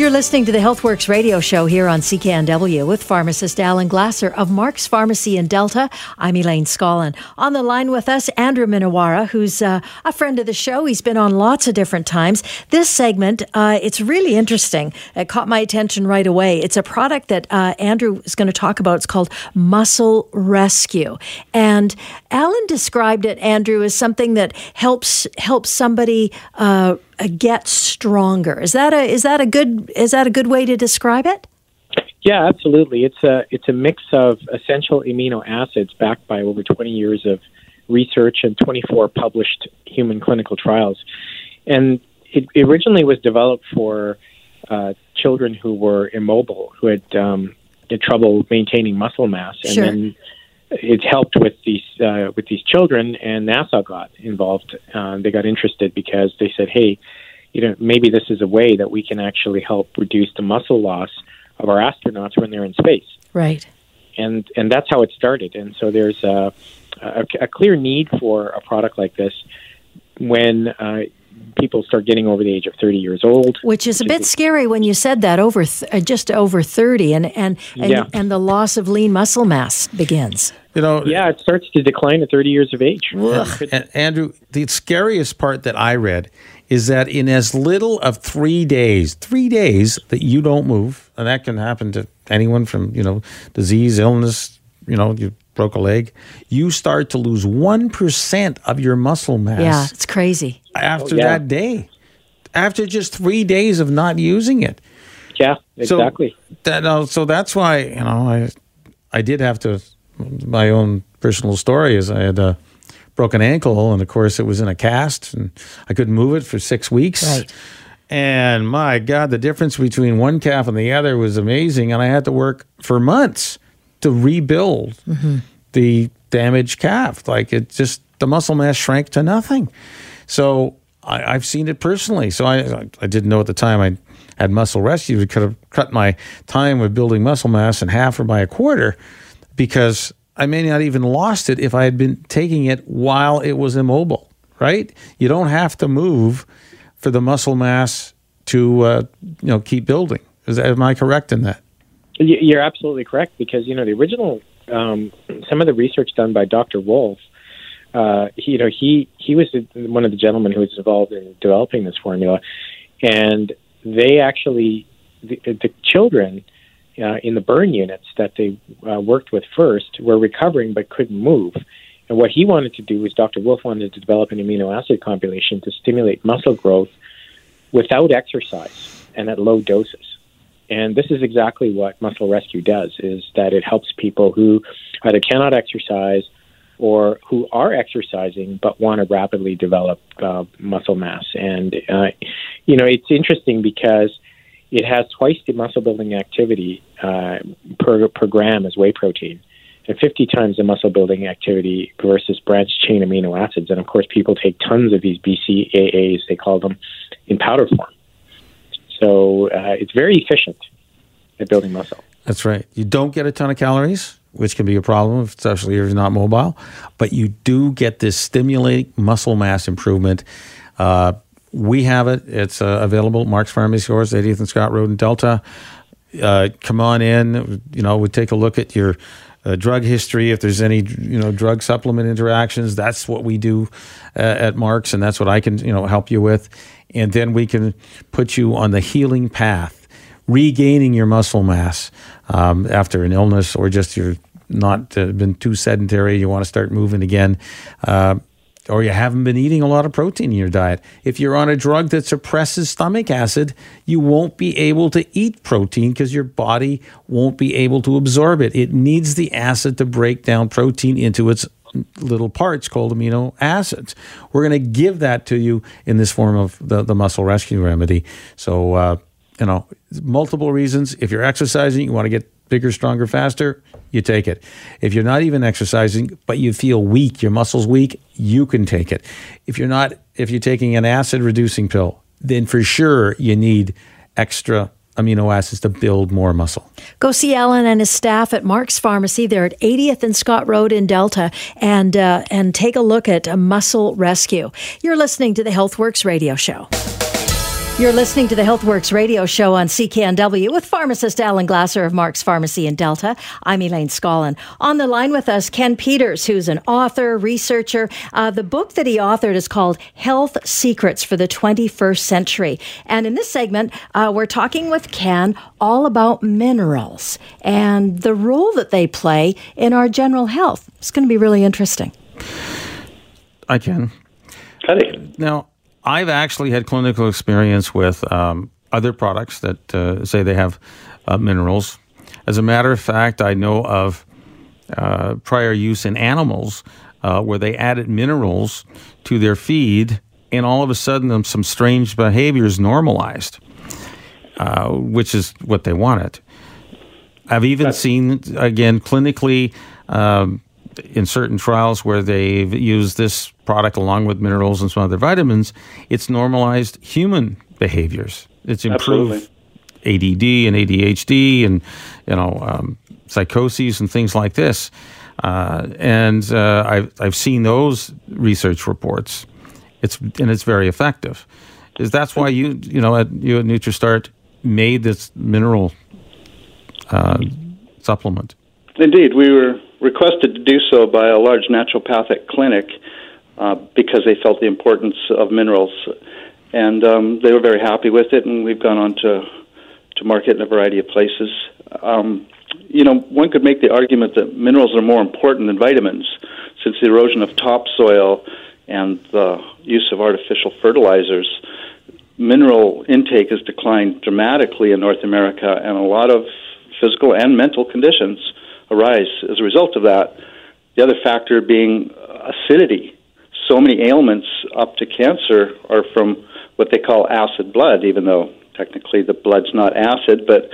You're listening to the HealthWorks radio show here on CKNW with pharmacist Alan Glasser of Mark's Pharmacy in Delta. I'm Elaine Scollin. On the line with us, Andrew Minowara, who's uh, a friend of the show. He's been on lots of different times. This segment, uh, it's really interesting. It caught my attention right away. It's a product that uh, Andrew is going to talk about. It's called Muscle Rescue. And Alan described it, Andrew, as something that helps helps somebody uh, get stronger. Is that a is that a good is that a good way to describe it? Yeah, absolutely. It's a it's a mix of essential amino acids backed by over 20 years of research and 24 published human clinical trials. And it originally was developed for uh, children who were immobile, who had, um, had trouble maintaining muscle mass, and sure. then it helped with these uh, with these children, and NASA got involved. Uh, they got interested because they said, "Hey, you know, maybe this is a way that we can actually help reduce the muscle loss of our astronauts when they're in space." Right. And and that's how it started. And so there's a a, a clear need for a product like this when uh, people start getting over the age of 30 years old. Which is a bit scary when you said that over th- uh, just over 30 and and and, Yeah. and the loss of lean muscle mass begins. You know, Yeah, it starts to decline at 30 years of age. And Andrew, the scariest part that I read is that in as little of three days, three days that you don't move, and that can happen to anyone from, you know, disease, illness, you know, you broke a leg, you start to lose 1% of your muscle mass Yeah, it's crazy. after Oh, yeah. that day, after just three days of not using it. Yeah, So- exactly. That, uh, so that's why, you know, I, I did have to, my own personal story is I had a broken ankle, and of course it was in a cast, and I couldn't move it for six weeks. Right. And my God, the difference between one calf and the other was amazing. And I had to work for months to rebuild mm-hmm. the damaged calf. Like it just, the muscle mass shrank to nothing. So I, I've seen it personally. So I, I didn't know at the time I had muscle rescue. It could have cut my time with building muscle mass in half or by a quarter because I may not even lost it if I had been taking it while it was immobile, right? You don't have to move for the muscle mass to uh, you know keep building. Is am I correct in that? You're absolutely correct because you know the original um, some of the research done by Dr. Wolfe. Uh, he, you know, he he was one of the gentlemen who was involved in developing this formula, and they actually the, the children uh, in the burn units that they uh, worked with first were recovering but couldn't move. And what he wanted to do was Dr. Wolfe wanted to develop an amino acid combination to stimulate muscle growth without exercise and at low doses. And this is exactly what Muscle Rescue does: is that it helps people who either cannot exercise or who are exercising but want to rapidly develop uh, muscle mass. And uh, you know, it's interesting because it has twice the muscle building activity uh, per per gram as whey protein, and 50 times the muscle building activity versus branched chain amino acids. And of course, people take tons of these BCAAs, they call them, in powder form. So uh, it's very efficient at building muscle. That's right. You don't get a ton of calories, which can be a problem, if especially if you're not mobile, but you do get this stimulating muscle mass improvement. Uh, we have it. It's uh, available Mark's Pharmacy Stores, 80th and Scott Road in Delta. Uh, come on in. You know, we take a look at your uh, drug history. If there's any, you know, drug supplement interactions, that's what we do uh, at Mark's, and that's what I can, you know, help you with. And then we can put you on the healing path, regaining your muscle mass um, after an illness or just you're not uh, been too sedentary. You want to start moving again. Or you haven't been eating a lot of protein in your diet. If you're on a drug that suppresses stomach acid, you won't be able to eat protein because your body won't be able to absorb it. It needs the acid to break down protein into its little parts called amino acids. We're going to give that to you in this form of the, the muscle rescue remedy. So, uh, you know, multiple reasons. If you're exercising, you want to get bigger, stronger, faster, you take it. If you're not even exercising, but you feel weak, your muscles weak, you can take it. If you're not, if you're taking an acid reducing pill, then for sure you need extra amino acids to build more muscle. Go see Alan and his staff at Mark's Pharmacy. They're at 80th and Scott Road in Delta, and uh, and take a look at a Muscle Rescue. You're listening to the HealthWorks radio show. You're listening to the HealthWorks radio show on CKNW with pharmacist Alan Glasser of Mark's Pharmacy in Delta. I'm Elaine Scollin. On the line with us, Ken Peters, who's an author, researcher. Uh, the book that he authored is called Health Secrets for the 21st Century. And in this segment, uh, we're talking with Ken all about minerals and the role that they play in our general health. It's going to be really interesting. I can. Howdy. Now, I've actually had clinical experience with um, other products that uh, say they have uh, minerals. As a matter of fact, I know of uh, prior use in animals uh, where they added minerals to their feed, and all of a sudden, some strange behaviors normalized, uh, which is what they wanted. I've even That's- seen, again, clinically. Um, in certain trials where they've used this product along with minerals and some other vitamins, it's normalized human behaviors. It's improved Absolutely. ADD and ADHD and you know um, psychoses and things like this. Uh, and uh, I've I've seen those research reports. It's and it's very effective. Is that's why you you know at you at NutriStart made this mineral uh, supplement? Indeed, we were requested to do so by a large naturopathic clinic uh, because they felt the importance of minerals, and um, they were very happy with it. And we've gone on to to market in a variety of places. Um, you know, one could make the argument that minerals are more important than vitamins, since the erosion of topsoil and the use of artificial fertilizers. Mineral intake has declined dramatically in North America, and a lot of physical and mental conditions arise as a result of that. The other factor being acidity. So many ailments up to cancer are from what they call acid blood, even though technically the blood's not acid, but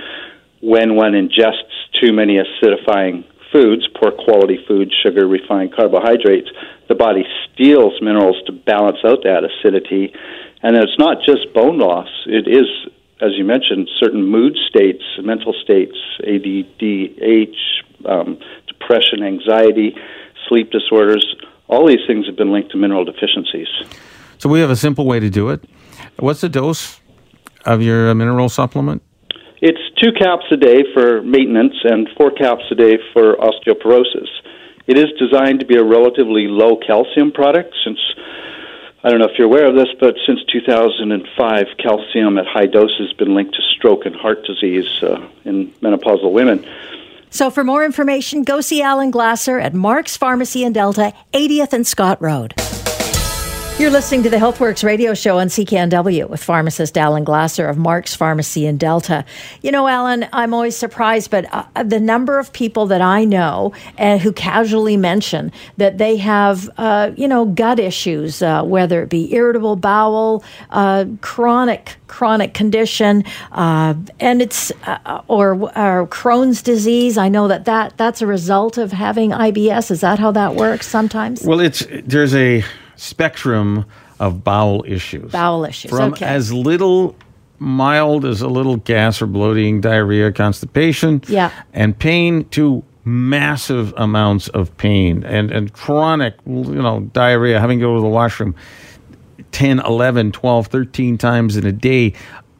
when one ingests too many acidifying foods, poor quality foods, sugar, refined carbohydrates, the body steals minerals to balance out that acidity. And it's not just bone loss, it is, as you mentioned, certain mood states, mental states, ADDH, um, depression, anxiety, sleep disorders. All these things have been linked to mineral deficiencies. So we have a simple way to do it. What's the dose of your mineral supplement? It's two caps a day for maintenance and four caps a day for osteoporosis. It is designed to be a relatively low calcium product since I don't know if you're aware of this, but since 2005, calcium at high doses has been linked to stroke and heart disease uh, in menopausal women. So for more information, go see Alan Glasser at Mark's Pharmacy in Delta, 80th and Scott Road. You're listening to the HealthWorks radio show on CKNW with pharmacist Alan Glasser of Mark's Pharmacy in Delta. You know, Alan, I'm always surprised, but uh, the number of people that I know uh, who casually mention that they have, uh, you know, gut issues, uh, whether it be irritable bowel, uh, chronic chronic condition, uh, and it's or, or Crohn's disease. I know that, that that's a result of having IBS. Is that how that works sometimes? Well, it's there's a spectrum of bowel issues. Bowel issues. From okay. as little mild as a little gas or bloating, diarrhea, constipation, yeah. and pain to massive amounts of pain and, and chronic, you know, diarrhea, having to go to the washroom 10, 11, 12, 13 times in a day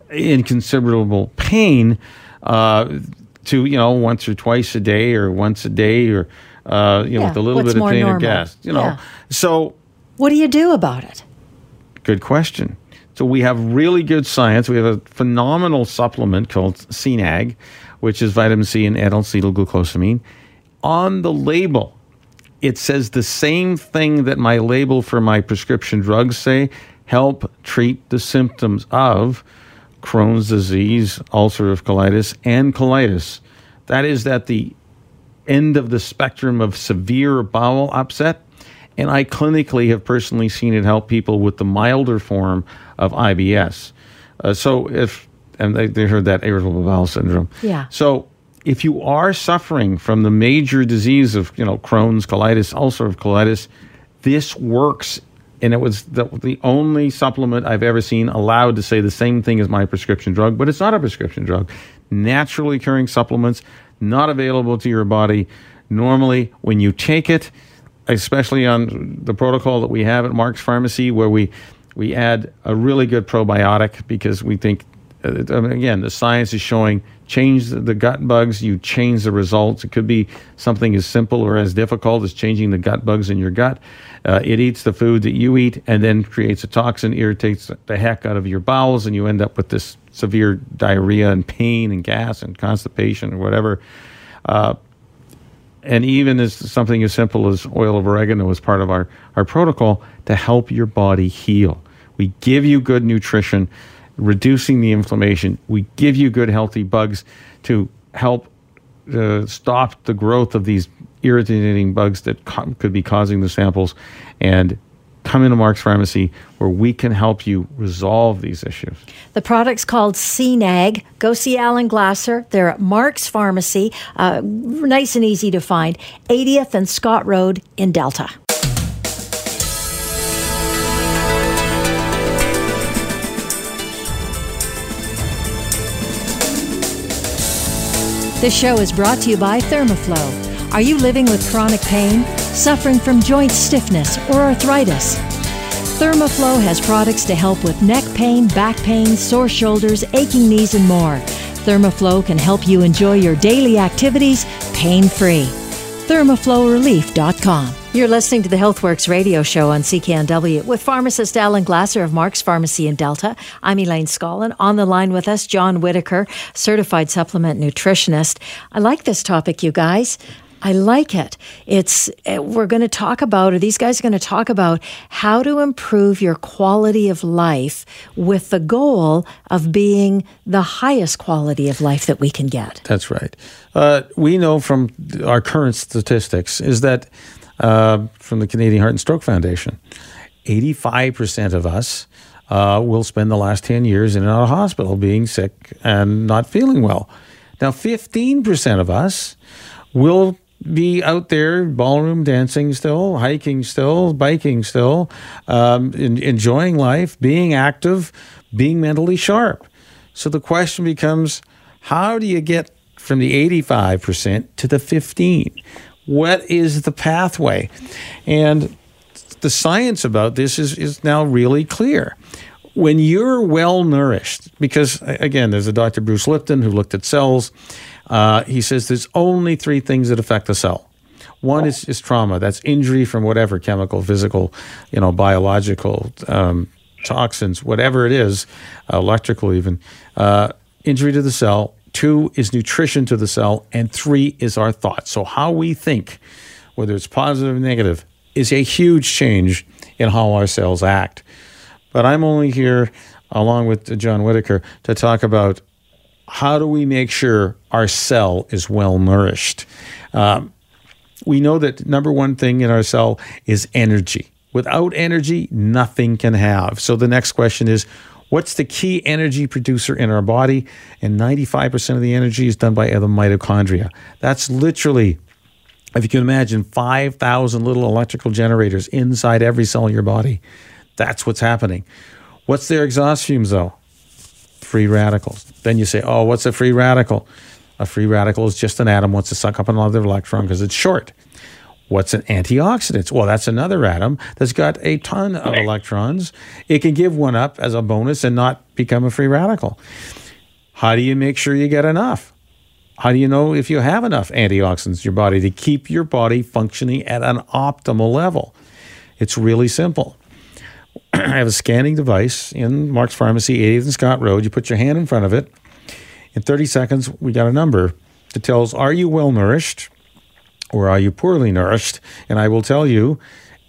in considerable pain uh, to, you know, once or twice a day or once a day or, uh, you know, yeah. with a little bit of pain normal? and gas, you know. Yeah. So what do you do about it? Good question. So we have really good science. We have a phenomenal supplement called CNAG, which is vitamin C and N-acetyl glucosamine. On the label, it says the same thing that my label for my prescription drugs say help treat the symptoms of Crohn's disease, ulcerative colitis, and colitis. That is at the end of the spectrum of severe bowel upset. And I clinically have personally seen it help people with the milder form of IBS. Uh, so if, and they, they heard that irritable bowel syndrome. Yeah. So if you are suffering from the major disease of, you know, Crohn's, colitis, ulcerative colitis, this works. And it was the, the only supplement I've ever seen allowed to say the same thing as my prescription drug, but it's not a prescription drug. Naturally occurring supplements, not available to your body. Normally, when you take it, especially on the protocol that we have at Mark's Pharmacy, where we we add a really good probiotic because we think, uh, again, the science is showing change the gut bugs, you change the results. It could be something as simple or as difficult as changing the gut bugs in your gut. Uh, it eats the food that you eat and then creates a toxin, irritates the heck out of your bowels, and you end up with this severe diarrhea and pain and gas and constipation or whatever. Uh, and even as something as simple as oil of oregano is part of our, our protocol to help your body heal. We give you good nutrition, reducing the inflammation. We give you good, healthy bugs to help uh, stop the growth of these irritating bugs that co- could be causing the samples. And come into Mark's Pharmacy where we can help you resolve these issues. The product's called CNAG. Go see Alan Glasser. They're at Mark's Pharmacy, uh, nice and easy to find, 80th and Scott Road in Delta. This show is brought to you by Thermoflow. Are you living with chronic pain, suffering from joint stiffness, or arthritis? Thermoflow has products to help with neck pain, back pain, sore shoulders, aching knees, and more. Thermoflow can help you enjoy your daily activities pain free. ThermoflowRelief.com. You're listening to the HealthWorks radio show on CKNW with pharmacist Alan Glasser of Mark's Pharmacy in Delta. I'm Elaine Scollin. On the line with us, John Whitaker, certified supplement nutritionist. I like this topic, you guys. I like it. It's eh, we're going to talk about, or these guys are going to talk about how to improve your quality of life with the goal of being the highest quality of life that we can get. That's right. Uh, we know from our current statistics is that uh, from the Canadian Heart and Stroke Foundation, 85% of us uh, will spend the last 10 years in and out of hospital being sick and not feeling well. Now, 15% of us will be out there ballroom dancing still, hiking still, biking still, um, in, enjoying life, being active, being mentally sharp. So the question becomes how do you get from the 85% to the 15? What is the pathway? And the science about this is, is now really clear. When you're well nourished, because again, there's a Dr. Bruce Lipton who looked at cells uh, he says there's only three things that affect the cell. One is, is trauma. That's injury from whatever chemical, physical, you know, biological, um, toxins, whatever it is, electrical even. Uh, injury to the cell. Two is nutrition to the cell. And three is our thoughts. So how we think, whether it's positive or negative, is a huge change in how our cells act. But I'm only here, along with John Whitaker, to talk about how do we make sure our cell is well nourished? Um, we know that number one thing in our cell is energy. Without energy, nothing can have. So the next question is what's the key energy producer in our body? And 95% of the energy is done by the mitochondria. That's literally, if you can imagine, 5,000 little electrical generators inside every cell in your body. That's what's happening. What's their exhaust fumes, though? Free radicals. Then you say, oh, what's a free radical? A free radical is just an atom wants to suck up another electron because it's short. What's an antioxidant? Well, that's another atom that's got a ton of electrons. It can give one up as a bonus and not become a free radical. How do you make sure you get enough? How do you know if you have enough antioxidants in your body to keep your body functioning at an optimal level? It's really simple. I have a scanning device in Mark's Pharmacy, 80th and Scott Road. You put your hand in front of it. In 30 seconds, we got a number that tells are you well nourished? or are you poorly nourished? And I will tell you,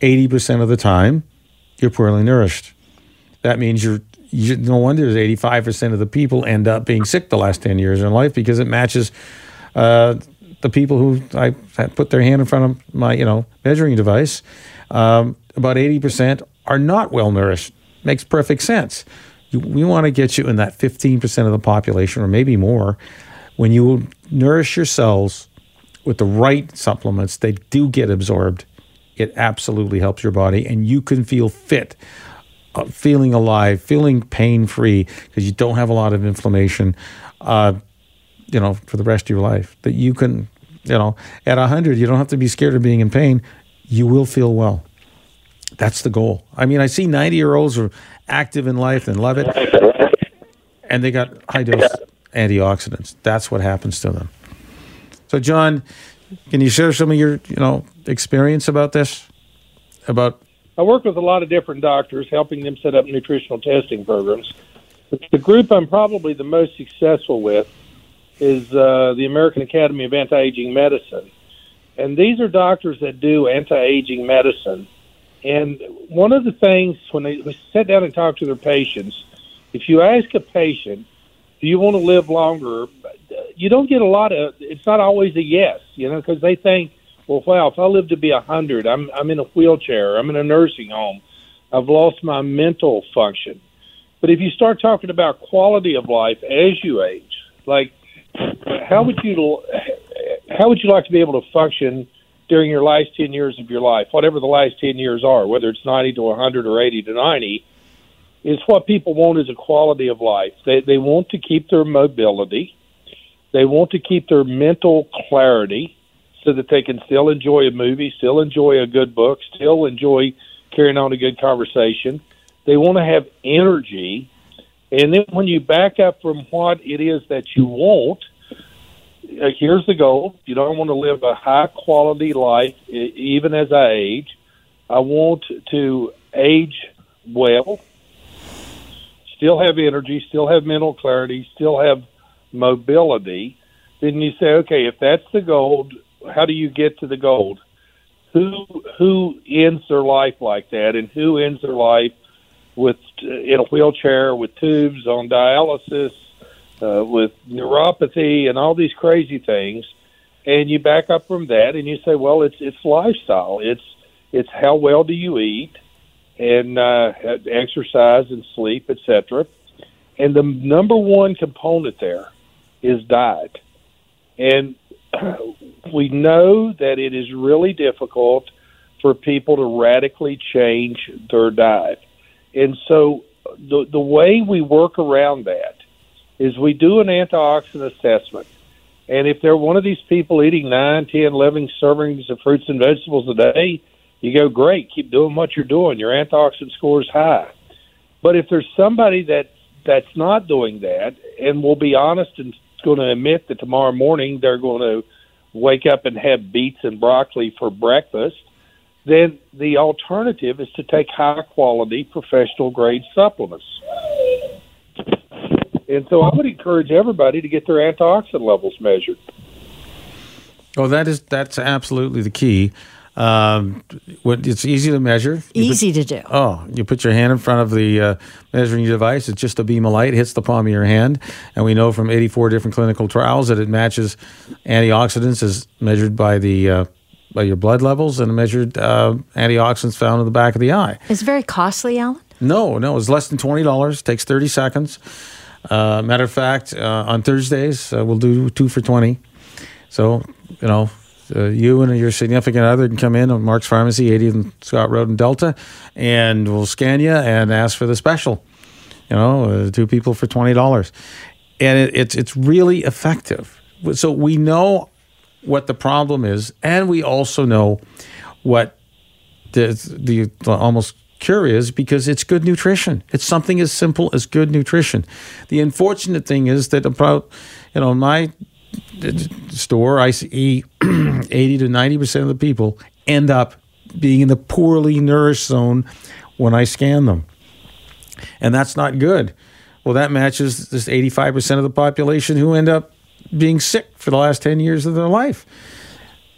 80% of the time, you're poorly nourished. That means you're, you, no wonder 85% of the people end up being sick the last 10 years in life because it matches uh, the people who I put their hand in front of my, you know, measuring device. Um, about 80% are not well nourished. Makes perfect sense. We want to get you in that 15% of the population or maybe more when you nourish your cells with the right supplements, they do get absorbed. It absolutely helps your body, and you can feel fit, uh, feeling alive, feeling pain free because you don't have a lot of inflammation. Uh, you know, for the rest of your life, that you can, you know, at 100, you don't have to be scared of being in pain. You will feel well. That's the goal. I mean, I see 90 year olds are active in life and love it, and they got high dose antioxidants. That's what happens to them. So, John, can you share some of your, you know, experience about this? About I work with a lot of different doctors, helping them set up nutritional testing programs. The group I'm probably the most successful with is uh, the American Academy of Anti-Aging Medicine, and these are doctors that do anti-aging medicine. And one of the things when they sit down and talk to their patients, if you ask a patient, "Do you want to live longer?" you don't get a lot of. It's not always a yes, you know, because they think, well, wow, if I live to be a hundred, I'm I'm in a wheelchair, I'm in a nursing home, I've lost my mental function. But if you start talking about quality of life as you age, like how would you how would you like to be able to function during your last 10 years of your life whatever the last 10 years are whether it's 90 to 100 or 80 to 90 is what people want is a quality of life. They they want to keep their mobility. They want to keep their mental clarity so that they can still enjoy a movie still enjoy a good book still enjoy carrying on a good conversation. They want to have energy. And then when you back up from what it is that you want, uh, here's the goal. You don't want to live a high quality life even as I age. I want to age well, still have energy, still have mental clarity, still have mobility. Then you say, okay, if that's the goal, how do you get to the goal? Who who ends their life like that, and who ends their life with in a wheelchair with tubes on dialysis, uh, with neuropathy, and all these crazy things. And you back up from that, and you say, well, it's it's lifestyle. It's it's how well do you eat, and uh, exercise and sleep, etc. And the number one component there is diet. And we know that it is really difficult for people to radically change their diet. And so the the way we work around that is we do an antioxidant assessment. And if they're one of these people eating nine, ten, eleven servings of fruits and vegetables a day, you go, great, keep doing what you're doing. Your antioxidant score is high. But if there's somebody that that's not doing that and will be honest and going to admit that tomorrow morning they're going to wake up and have beets and broccoli for breakfast then the alternative is to take high quality professional grade supplements. And so I would encourage everybody to get their antioxidant levels measured. Oh, that is that's absolutely the key. Um, what it's easy to measure. easy put, to do. Oh, you put your hand in front of the uh, measuring device. It's just a beam of light hits the palm of your hand, and we know from 84 different clinical trials that it matches antioxidants as measured by the uh, by your blood levels and measured uh, antioxidants found in the back of the eye. It's very costly, Alan. No, no, it's less than twenty dollars. Takes thirty seconds. Uh, matter of fact, uh, on Thursdays uh, we'll do two for twenty. So you know, uh, you and your significant other can come in on Mark's Pharmacy, 80th and Scott Road in Delta, and we'll scan you and ask for the special. You know, uh, two people for twenty dollars, and it, it's it's really effective. So we know what the problem is, and we also know what the the, the almost cure is because it's good nutrition. It's something as simple as good nutrition. The unfortunate thing is that about you know my store I see 80 to 90 percent of the people end up being in the poorly nourished zone when I scan them, and that's not good. Well, that matches this 85 percent of the population who end up being sick for the last 10 years of their life.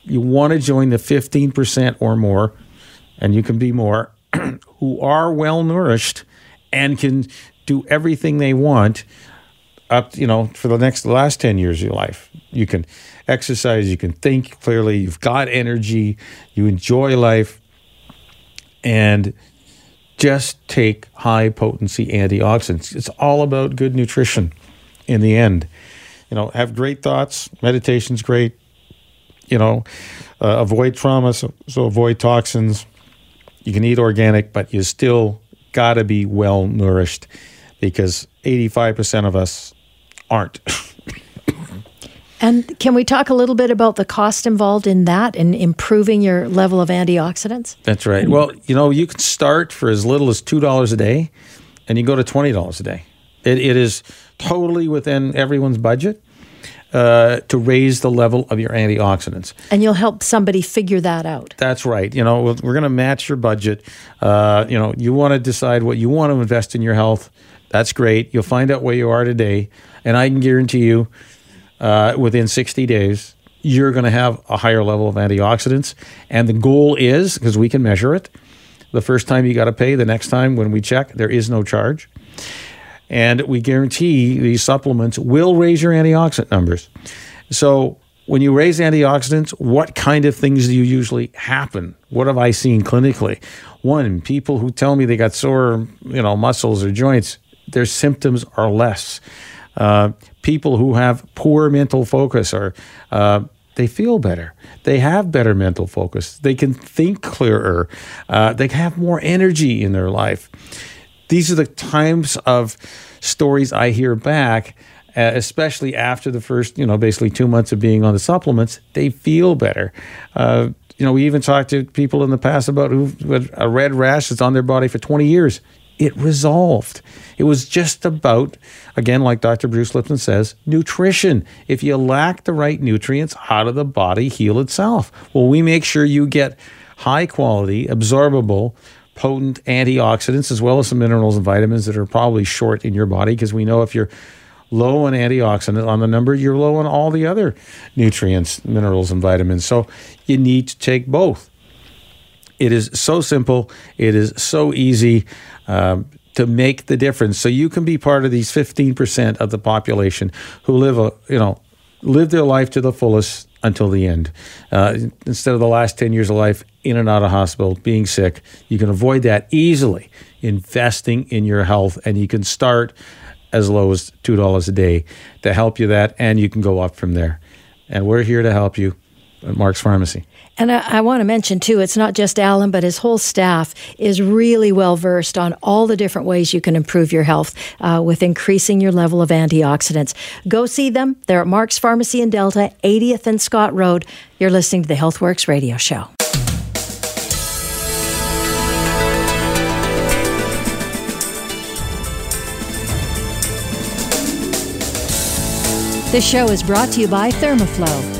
you want to join the 15% or more, and you can be more, who are well nourished and can do everything they want up, you know, for the next the last 10 years of your life. You can exercise, you can think clearly, you've got energy, you enjoy life, and just take high potency antioxidants. It's all about good nutrition in the end. You know, have great thoughts, meditation's great. You know, uh, avoid trauma, so, so avoid toxins. You can eat organic, but you still got to be well nourished because 85% of us aren't. And can we talk a little bit about the cost involved in that and improving your level of antioxidants? That's right. Well, you know, you can start for as little as $2 a day and you go to $20 a day. It, it is totally within everyone's budget. Uh, to raise the level of your antioxidants. And you'll help somebody figure that out. That's right. You know, we're going to match your budget. Uh, you know, you want to decide what you want to invest in your health. That's great. You'll find out where you are today. And I can guarantee you, uh, within 60 days, you're going to have a higher level of antioxidants. And the goal is, because we can measure it, the first time you got to pay, the next time when we check, there is no charge. And we guarantee these supplements will raise your antioxidant numbers. So, when you raise antioxidants, what kind of things do you usually happen? What have I seen clinically? One, people who tell me they got sore, you know, muscles or joints, their symptoms are less. Uh, people who have poor mental focus or uh, they feel better. They have better mental focus. They can think clearer. Uh, they have more energy in their life. These are the times of stories I hear back, uh, especially after the first, you know, basically two months of being on the supplements. They feel better. Uh, you know, we even talked to people in the past about who had a red rash that's on their body for 20 years. It resolved. It was just about, again, like Dr. Bruce Lipton says, nutrition. If you lack the right nutrients, how does the body heal itself? Well, we make sure you get high quality, absorbable, potent antioxidants as well as some minerals and vitamins that are probably short in your body because we know if you're low on antioxidant on the number you're low on all the other nutrients minerals and vitamins. So you need to take both. It is so simple. It is so easy um, to make the difference. So you can be part of these 15% of the population who live a you know live their life to the fullest until the end. Uh, instead of the last 10 years of life in and out of hospital, being sick, you can avoid that easily investing in your health. And you can start as low as $2 a day to help you that, and you can go up from there. And we're here to help you at Mark's Pharmacy. And I, I, want to mention too, it's not just Alan, but his whole staff is really well versed on all the different ways you can improve your health uh, with increasing your level of antioxidants. Go see them. They're at Mark's Pharmacy in Delta, 80th and Scott Road. You're listening to the HealthWorks radio show. This show is brought to you by Thermoflow.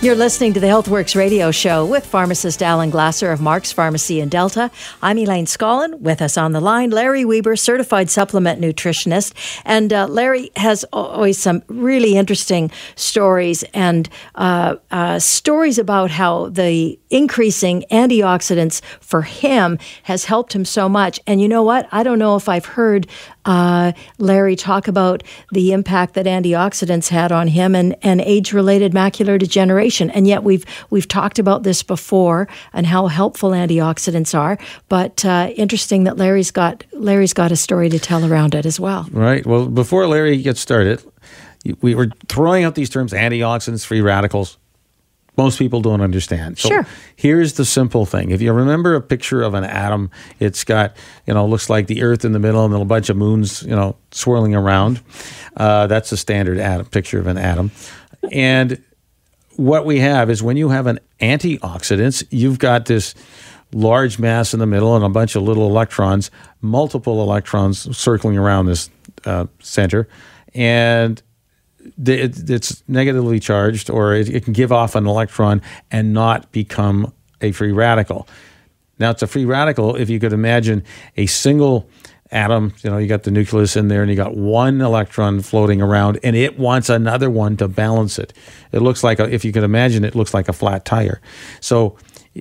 You're listening to the HealthWorks radio show with pharmacist Alan Glasser of Mark's Pharmacy in Delta. I'm Elaine Scollin. With us on the line, Larry Weber, certified supplement nutritionist. And uh, Larry has always some really interesting stories and uh, uh, stories about how the increasing antioxidants for him has helped him so much. And you know what? I don't know if I've heard uh, Larry talk about the impact that antioxidants had on him and, and age related macular degeneration and yet we've we've talked about this before and how helpful antioxidants are. But uh, interesting that Larry's got Larry's got a story to tell around it as well. Right. Well, before Larry gets started, we were throwing out these terms: antioxidants, free radicals most people don't understand. So sure. here's the simple thing. If you remember a picture of an atom, it's got, you know, looks like the Earth in the middle and a bunch of moons, you know, swirling around. Uh, that's a standard atom, picture of an atom. And what we have is when you have an antioxidants, you've got this large mass in the middle and a bunch of little electrons, multiple electrons circling around this uh, center. And it's negatively charged or it can give off an electron and not become a free radical. Now, it's a free radical if you could imagine a single atom, you know, you got the nucleus in there and you got one electron floating around and it wants another one to balance it. It looks like, a, if you can imagine, it looks like a flat tire. So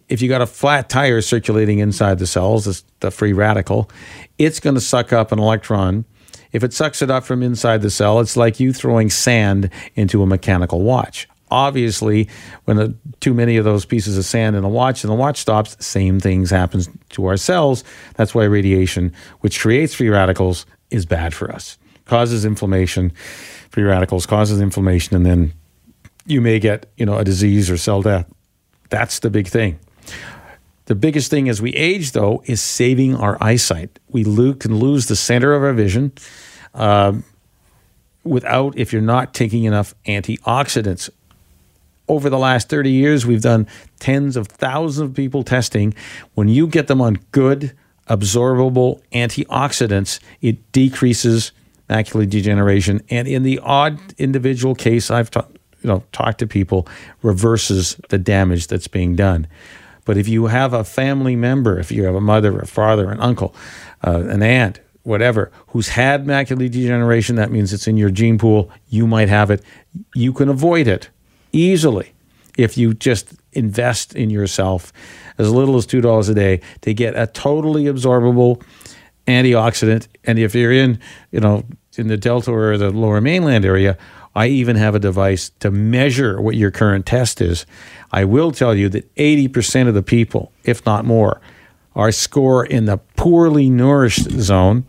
if you got a flat tire circulating inside the cells, the free radical, it's going to suck up an electron. If it sucks it up from inside the cell, it's like you throwing sand into a mechanical watch. Obviously, when a, too many of those pieces of sand in a watch and the watch stops, same things happens to our cells. That's why radiation, which creates free radicals, is bad for us. Causes inflammation. Free radicals causes inflammation, and then you may get you know a disease or cell death. That's the big thing. The biggest thing as we age, though, is saving our eyesight. We can lose the center of our vision uh, without, if you're not taking enough antioxidants. Over the last 30 years, we've done tens of thousands of people testing. When you get them on good, absorbable antioxidants, it decreases macular degeneration. And in the odd individual case I've you know, talked to people, reverses the damage that's being done. But if you have a family member, if you have a mother, a father, an uncle, uh, an aunt, whatever, who's had macular degeneration, that means it's in your gene pool, you might have it. You can avoid it easily if you just invest in yourself as little as $2 a day to get a totally absorbable antioxidant. And if you're in, you know, in the Delta or the lower mainland area, I even have a device to measure what your current test is. I will tell you that 80% of the people, if not more, are score in the poorly nourished zone.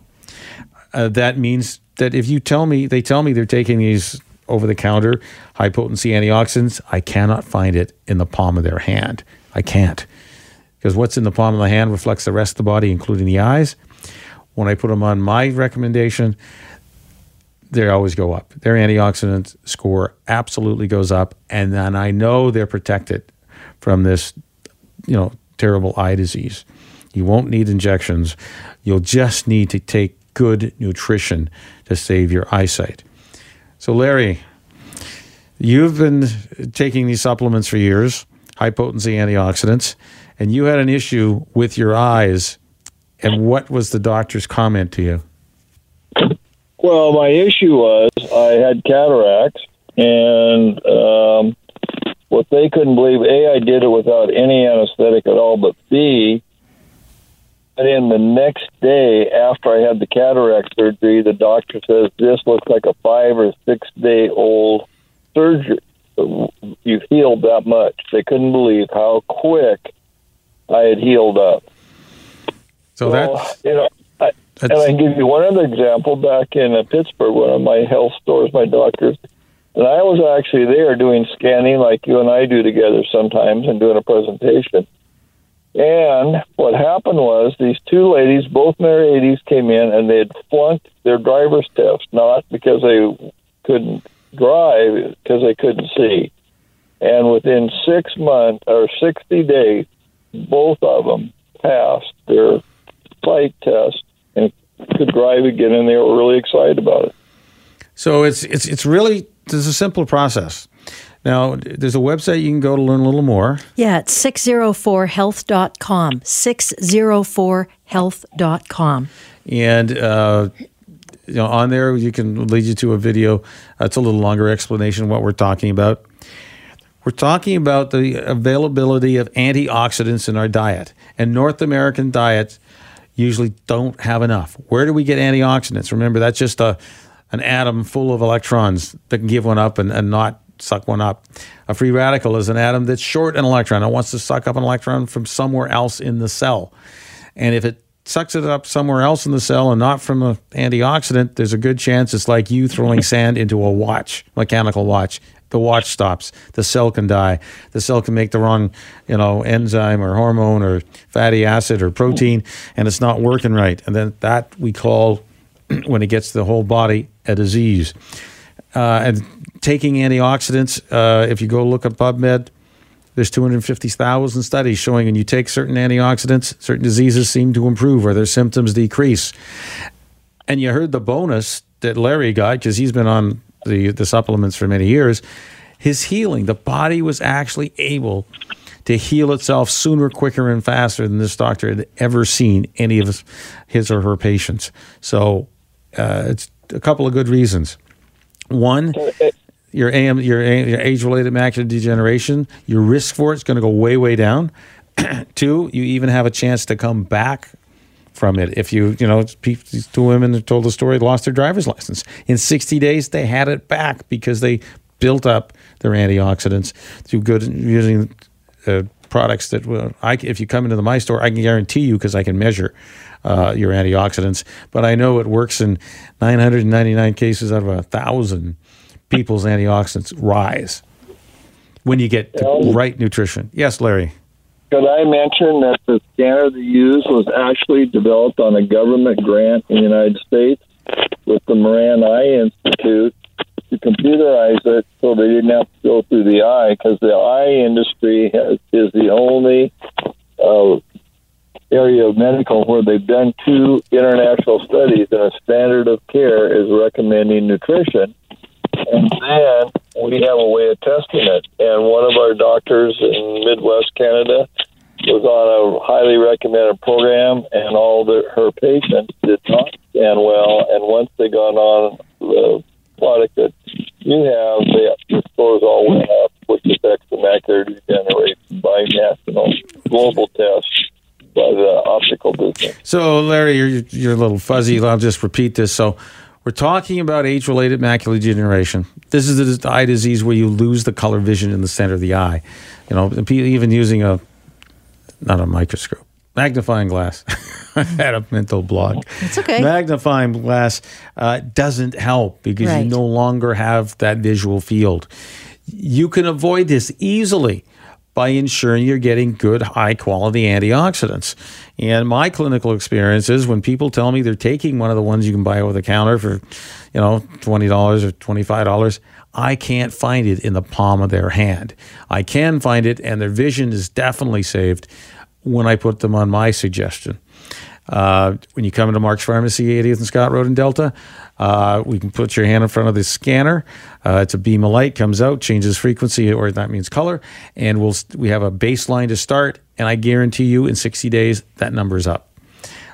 Uh, that means that if you tell me, they tell me they're taking these over the counter high potency antioxidants, I cannot find it in the palm of their hand. I can't. Because what's in the palm of the hand reflects the rest of the body, including the eyes. When I put them on my recommendation, they always go up. Their antioxidant score absolutely goes up, and then I know they're protected from this, you know, terrible eye disease. You won't need injections. You'll just need to take good nutrition to save your eyesight. So, Larry, you've been taking these supplements for years, high potency antioxidants, and you had an issue with your eyes. And what was the doctor's comment to you? Well, my issue was I had cataracts, and um, what they couldn't believe, A, I did it without any anesthetic at all, but B, in the next day after I had the cataract surgery, the doctor says this looks like a five or six day old surgery. You've healed that much. They couldn't believe how quick I had healed up. So, so that you know, that's... And I can give you one other example. Back in uh, Pittsburgh, one of my health stores, my doctors, and I was actually there doing scanning like you and I do together sometimes and doing a presentation. And what happened was these two ladies, both in their 80s, came in and they had flunked their driver's test, not because they couldn't drive, because they couldn't see. And within six months or 60 days, both of them passed their sight test and could drive again, and they were really excited about it. So it's it's it's really there's a simple process. Now, there's a website you can go to learn a little more. Yeah, it's 604health.com. 604health.com. And uh, you know, on there, you can lead you to a video. Uh, it's a little longer explanation of what we're talking about. We're talking about the availability of antioxidants in our diet. And North American diets usually don't have enough. Where do we get antioxidants? Remember, that's just a an atom full of electrons that can give one up and, and not suck one up. A free radical is an atom that's short an electron. It wants to suck up an electron from somewhere else in the cell. And if it sucks it up somewhere else in the cell and not from an antioxidant, there's a good chance it's like you throwing sand into a watch, mechanical watch the watch stops. The cell can die. The cell can make the wrong, you know, enzyme or hormone or fatty acid or protein, and it's not working right. And then that we call, when it gets the whole body, a disease. Uh, and taking antioxidants, uh, if you go look at PubMed, there's 250,000 studies showing when you take certain antioxidants, certain diseases seem to improve or their symptoms decrease. And you heard the bonus that Larry got because he's been on the, the supplements for many years, his healing, the body was actually able to heal itself sooner, quicker, and faster than this doctor had ever seen any of his, his or her patients. So uh, it's a couple of good reasons. One, your AM, your, your age-related macular degeneration, your risk for it's going to go way, way down. Two, you even have a chance to come back from it. If you, you know, these two women that told the story, lost their driver's license in 60 days, they had it back because they built up their antioxidants through good using uh, products that will, I, if you come into the my store, I can guarantee you because I can measure uh, your antioxidants. But I know it works in 999 cases out of a thousand people's antioxidants rise when you get the right nutrition. Yes, Larry. Could I mention that the scanner they use was actually developed on a government grant in the United States with the Moran Eye Institute to computerize it so they didn't have to go through the eye because the eye industry has, is the only uh, area of medical where they've done two international studies and a standard of care is recommending nutrition. And then we have a way of testing it. And one of our doctors in Midwest Canada was on a highly recommended program, and all the, her patients did not scan well. And once they got on the product that you have, the, the scores all went up, which affects the macular degeneration by national global tests by the optical business. So, Larry, you're, you're a little fuzzy. I'll just repeat this. So, we're talking about age-related macular degeneration. This is the eye disease where you lose the color vision in the center of the eye. You know, even using a not a microscope, magnifying glass. I had a mental block. It's okay. Magnifying glass uh, doesn't help because Right. you no longer have that visual field. You can avoid this easily by ensuring you're getting good, high quality antioxidants. And my clinical experience is when people tell me they're taking one of the ones you can buy over the counter for, you know, $20 or $25, I can't find it in the palm of their hand. I can find it, and their vision is definitely saved when I put them on my suggestion. Uh, when you come into Mark's Pharmacy, 80th and Scott Road in Delta, uh, we can put your hand in front of the scanner. Uh, it's a beam of light, comes out, changes frequency, or that means color, and we'll we have a baseline to start. And I guarantee you, in 60 days, that number is up.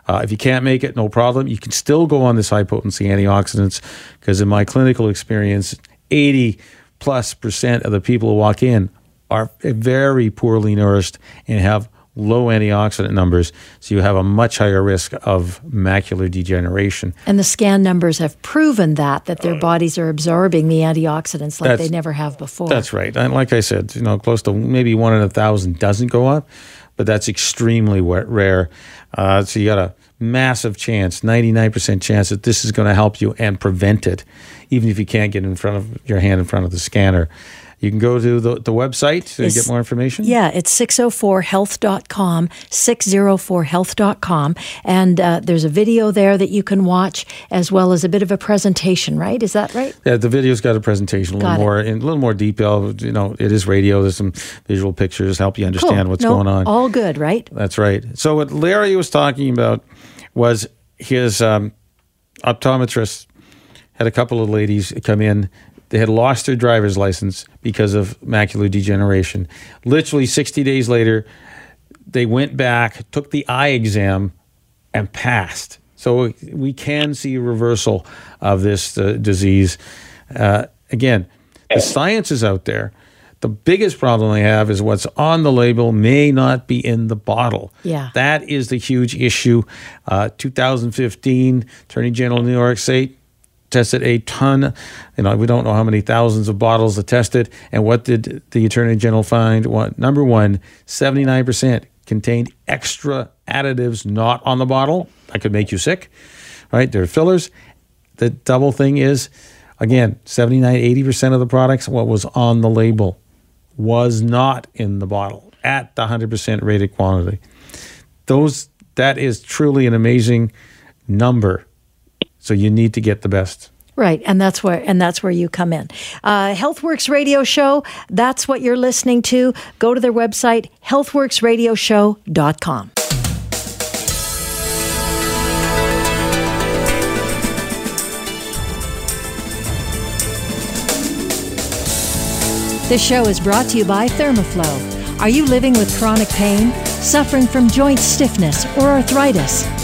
Uh, if you can't make it, no problem. You can still go on this high potency antioxidants because, in my clinical experience, 80 plus percent of the people who walk in are very poorly nourished and have low antioxidant numbers. So you have a much higher risk of macular degeneration. And the scan numbers have proven that that their bodies are absorbing the antioxidants like they never have before. That's right. And like I said, you know, close to maybe one in a thousand doesn't go up, but that's extremely rare. Uh, so you got a massive chance, 99% chance that this is going to help you and prevent it, even if you can't get in front of your hand in front of the scanner. You can go to the, the website to get more information. Yeah, it's 604health.com, 604health.com. And uh, there's a video there that you can watch, as well as a bit of a presentation, right? Is that right? Yeah, the video's got a presentation, a little Got it. more in a little more detail. You know, it is radio. There's some visual pictures help you understand Cool. what's No, going on. All good, right? That's right. So what Larry was talking about was his um, optometrist had a couple of ladies come in. They had lost their driver's license because of macular degeneration. Literally 60 days later, they went back, took the eye exam, and passed. So we can see a reversal of this uh, disease. Uh, again, the science is out there. The biggest problem they have is what's on the label may not be in the bottle. Yeah. That is the huge issue. Uh, 2015, Attorney General of New York State tested a ton. You know, we don't know how many thousands of bottles they tested. And what did the Attorney General find? What number one, 79% contained extra additives not on the bottle that could make you sick. Right? They're fillers. The double thing is, again, 79, 80% of the products, what was on the label was not in the bottle at the 100% rated quantity. Those that is truly an amazing number. So you need to get the best. Right, and that's where and that's where you come in. Uh, HealthWorks Radio Show. That's what you're listening to. Go to their website, healthworksradioshow.com. This show is brought to you by Thermoflow. Are you living with chronic pain, suffering from joint stiffness, or arthritis?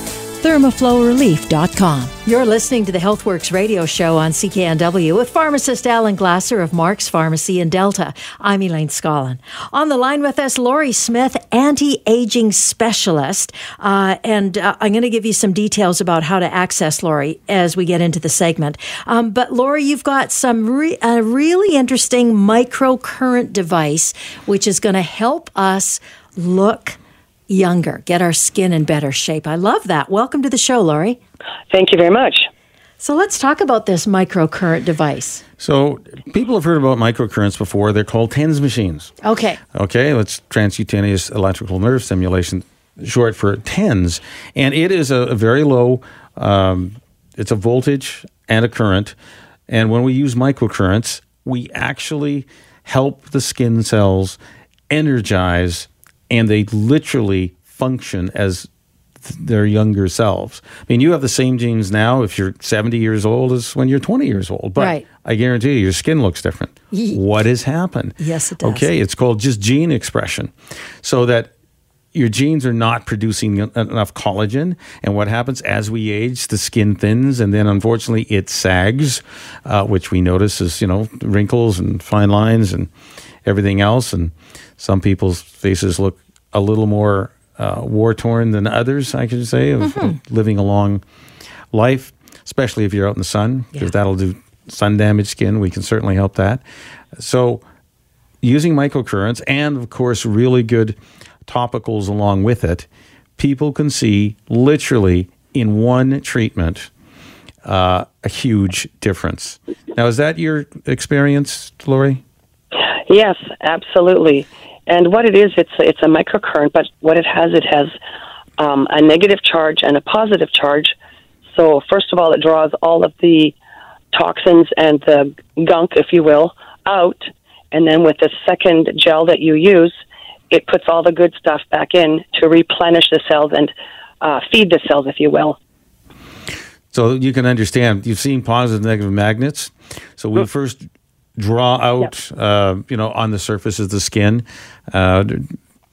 thermoflowrelief.com. You're listening to the HealthWorks radio show on CKNW with pharmacist Alan Glasser of Mark's Pharmacy in Delta. I'm Elaine Scollin. On the line with us, Lori Smith, anti-aging specialist. Uh, and uh, I'm going to give you some details about how to access Lori as we get into the segment. Um, but Lori, you've got some re- a really interesting microcurrent device, which is going to help us look younger, get our skin in better shape. I love that. Welcome to the show, Lori. Thank you very much. So let's talk about this microcurrent device. So people have heard about microcurrents before. They're called TENS machines. Okay. Okay, that's transcutaneous electrical nerve stimulation, short for TENS, and it is a, a very low. Um, it's a voltage and a current, and when we use microcurrents, we actually help the skin cells energize and they literally function as their younger selves. I mean, you have the same genes now if you're 70 years old as when you're 20 years old, but right. I guarantee you your skin looks different. what has happened? Yes, it does. Okay, it's called just gene expression. So that your genes are not producing enough collagen. And what happens as we age, the skin thins, and then unfortunately it sags, uh, which we notice as, you know, wrinkles and fine lines and everything else. And some people's faces look a little more uh, war torn than others, I could say, of, mm-hmm. of, living a long life, especially if you're out in the sun, because yeah. that'll do sun damaged skin. We can certainly help that. So, using microcurrents and, of course, really good topicals along with it, people can see literally in one treatment uh, a huge difference. Now, is that your experience, Lori? Yes, absolutely. And what it is, it's it's a microcurrent, but what it has, it has um, a negative charge and a positive charge. So first of all, it draws all of the toxins and the gunk, if you will, out, and then with the second gel that you use, it puts all the good stuff back in to replenish the cells and uh, feed the cells, if you will. So you can understand. You've seen positive, negative magnets. So we first draw out, yep. uh, you know, on the surface of the skin, uh,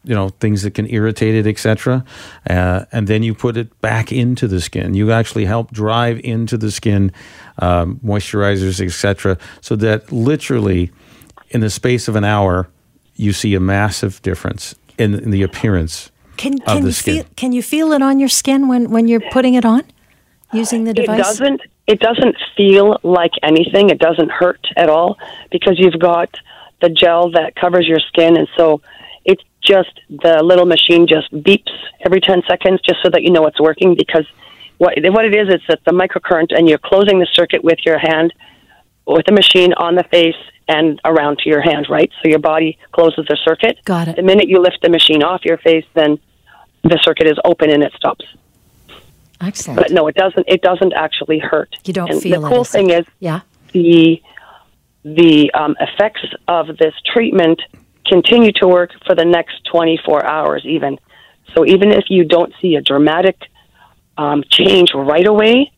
you know, things that can irritate it, etc. Uh, and then you put it back into the skin. You actually help drive into the skin um, moisturizers, etc. So that literally, in the space of an hour, you see a massive difference in, in the appearance can, can of the you skin. Feel, can you feel it on your skin when, when you're putting it on? using the device? It doesn't. It doesn't feel like anything. It doesn't hurt at all because you've got the gel that covers your skin, and so it's just the little machine just beeps every ten seconds just so that you know it's working. Because what what it is is that the microcurrent, and you're closing the circuit with your hand, with the machine on the face and around to your hand, right? So your body closes the circuit. Got it. The minute you lift the machine off your face, then the circuit is open and it stops. Excellent. But no, it doesn't. It doesn't actually hurt. You don't and feel the cool it, thing is, yeah, the the um, effects of this treatment continue to work for the next 24 hours, even. So even if you don't see a dramatic um, change right away,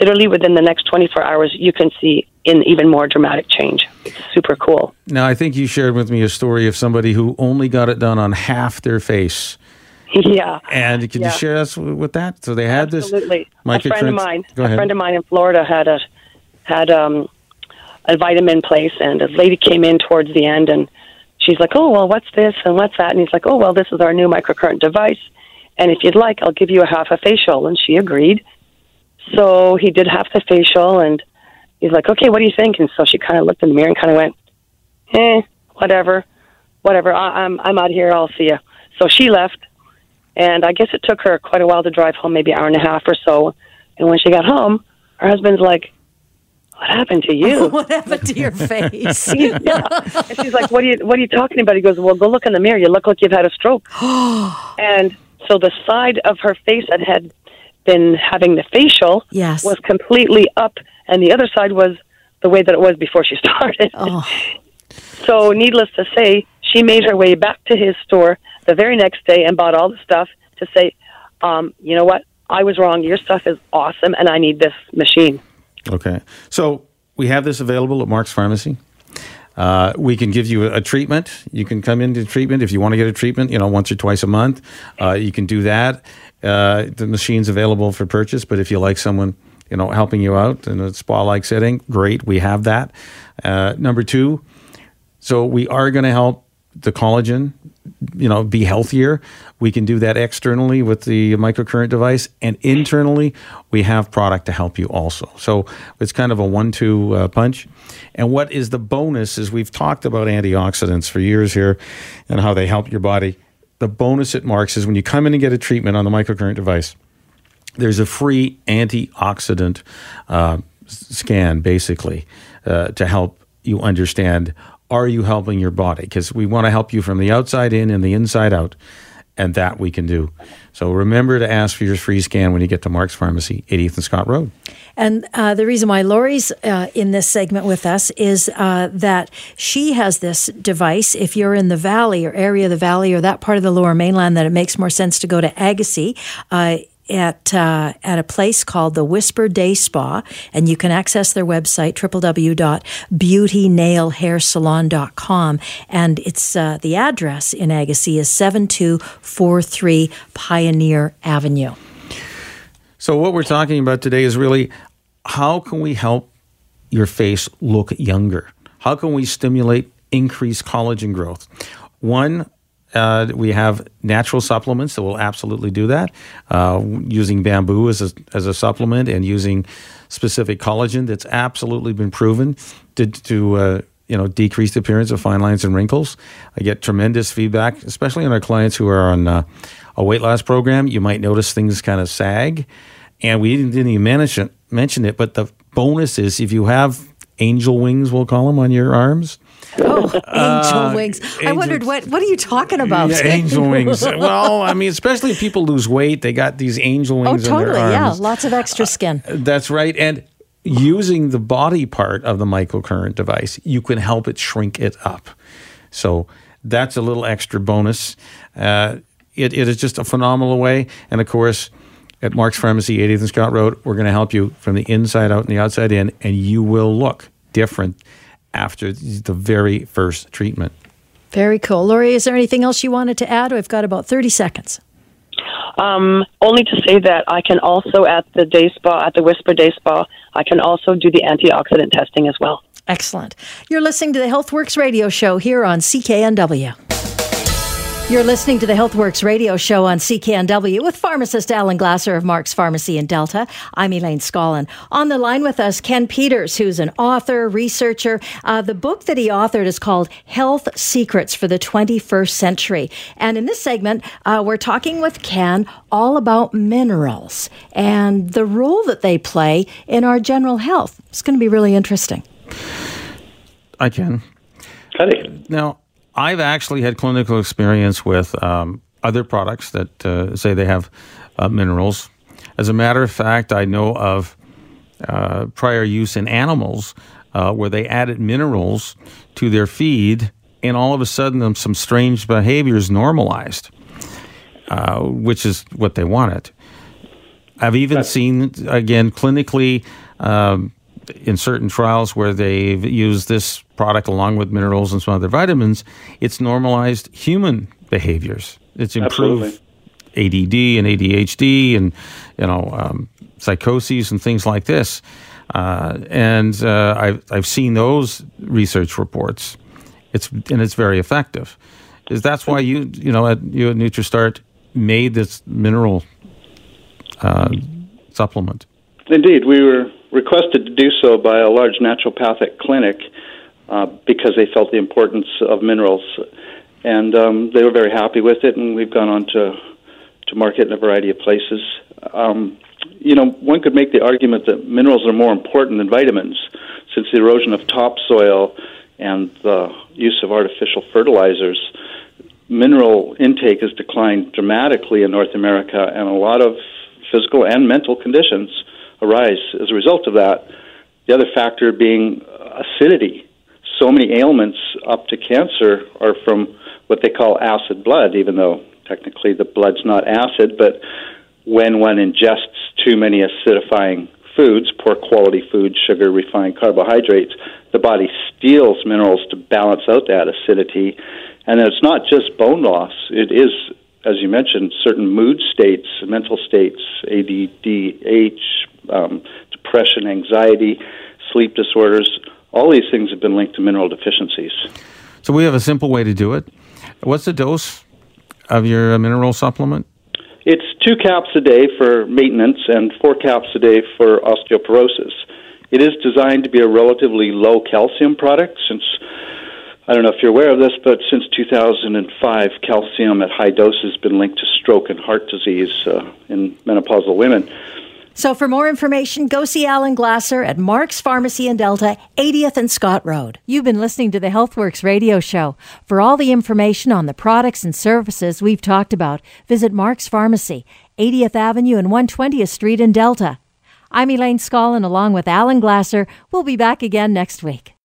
literally within the next 24 hours, you can see an even more dramatic change. It's super cool. Now, I think you shared with me a story of somebody who only got it done on half their face Yeah. And can yeah. you share us with that? So they had Absolutely. this. A friend of mine, Go a ahead. friend of mine in Florida had a had um, a vitamin place, and a lady came in towards the end, and she's like, "Oh, well, what's this and what's that?" And he's like, "Oh, well, this is our new microcurrent device, and if you'd like, I'll give you a half a facial." And she agreed. So he did half the facial, and he's like, "Okay, what do you think?" And so she kind of looked in the mirror and kind of went, "Eh, whatever, whatever. I- I'm I'm out here. I'll see you." So she left and I guess it took her quite a while to drive home, maybe an hour and a half or so. And when she got home, her husband's like, "What happened to you? what happened to your face?" yeah. And she's like, "What are you What are you talking about?" He goes, "Well, go look in the mirror. You look like you've had a stroke." and so the side of her face that had been having the facial yes. was completely up, and the other side was the way that it was before she started. Oh. so, needless to say, she made her way back to his store the very next day and bought all the stuff to say, um, you know what, I was wrong. Your stuff is awesome, and I need this machine. Okay. So we have this available at Mark's Pharmacy. Uh, we can give you a, treatment. You can come into treatment if you want to get a treatment, you know, once or twice a month. Uh, you can do that. Uh, the machine's available for purchase, but if you like someone, you know, helping you out in a spa-like setting, great, we have that. Uh, number two, so we are going to help the collagen, you know, be healthier. We can do that externally with the microcurrent device, and internally, we have product to help you also. So it's kind of a one-two uh, punch. And what is the bonus is we've talked about antioxidants for years here, and how they help your body. The bonus it marks is when you come in and get a treatment on the microcurrent device. There's a free antioxidant uh, scan, basically, uh, to help you understand are you helping your body? Because we want to help you from the outside in and the inside out. And that we can do. So remember to ask for your free scan when you get to Mark's Pharmacy, 80th and Scott Road. And uh, the reason why Lori's uh, in this segment with us is uh, that she has this device. If you're in the valley or area of the valley or that part of the lower mainland, that it makes more sense to go to Agassiz uh, at uh, at a place called the Whisper Day Spa, and you can access their website www.beautynailhairsalon.com, and it's uh, the address in Agassiz is seven two four three Pioneer Avenue. So what we're talking about today is really how can we help your face look younger? How can we stimulate increased collagen growth? One, uh, we have natural supplements that will absolutely do that, uh, using bamboo as a, as a supplement and using specific collagen that's absolutely been proven to, to uh, you know decrease the appearance of fine lines and wrinkles. I get tremendous feedback, especially on our clients who are on uh, a weight loss program. You might notice things kind of sag, and we didn't, didn't even mention mention it. But the bonus is if you have angel wings, we'll call them on your arms Oh, angel uh, wings. Angel, I wondered what what are you talking about? Yeah, angel wings. Well, I mean, especially if people lose weight, they got these angel oh, wings. Oh, totally. Yeah, lots of extra skin. Uh, that's right. And using the body part of the microcurrent device, you can help it shrink it up. So that's a little extra bonus. Uh, it, it is just a phenomenal way. And of course, at Mark's Pharmacy, 80th and Scott Road, we're going to help you from the inside out and the outside in, and you will look different after the very first treatment. Very cool. Lori, is there anything else you wanted to add? We've got about 30 seconds. Um, only to say that I can also at the day spa, at the Whisper Day Spa, I can also do the antioxidant testing as well. Excellent. You're listening to the HealthWorks radio show here on CKNW. You're listening to the HealthWorks radio show on CKNW with pharmacist Alan Glasser of Mark's Pharmacy in Delta. I'm Elaine Scollin. On the line with us, Ken Peters, who's an author, researcher. Uh, the book that he authored is called Health Secrets for the 21st Century. And in this segment, uh, we're talking with Ken all about minerals and the role that they play in our general health. It's going to be really interesting. I can. Howdy. Now, I've actually had clinical experience with um, other products that uh, say they have uh, minerals. As a matter of fact, I know of uh, prior use in animals uh, where they added minerals to their feed, and all of a sudden, some strange behaviors normalized, uh, which is what they wanted. I've even seen, again, clinically. Um, in certain trials where they've used this product along with minerals and some other vitamins, it's normalized human behaviors. It's improved Absolutely. ADD and ADHD and you know um, psychoses and things like this. Uh, and uh, I've I've seen those research reports. It's and it's very effective. Is that's why you you know at you at NutriStart made this mineral uh, supplement? Indeed, we were requested to do so by a large naturopathic clinic uh, because they felt the importance of minerals, and um, they were very happy with it. And we've gone on to to market in a variety of places. Um, you know, one could make the argument that minerals are more important than vitamins, since the erosion of topsoil and the use of artificial fertilizers. Mineral intake has declined dramatically in North America, and a lot of physical and mental conditions arise as a result of that. The other factor being acidity. So many ailments up to cancer are from what they call acid blood, even though technically the blood's not acid, but when one ingests too many acidifying foods, poor quality foods, sugar, refined carbohydrates, the body steals minerals to balance out that acidity. And it's not just bone loss, it is, as you mentioned, certain mood states, mental states, ADDH, um, depression, anxiety, sleep disorders. All these things have been linked to mineral deficiencies. So we have a simple way to do it. What's the dose of your mineral supplement? It's two caps a day for maintenance and four caps a day for osteoporosis. It is designed to be a relatively low calcium product since I don't know if you're aware of this, but since 2005, calcium at high doses has been linked to stroke and heart disease uh, in menopausal women. So for more information, go see Alan Glasser at Mark's Pharmacy in Delta, 80th and Scott Road. You've been listening to the HealthWorks radio show. For all the information on the products and services we've talked about, visit Mark's Pharmacy, 80th Avenue and 120th Street in Delta. I'm Elaine Scollin along with Alan Glasser. We'll be back again next week.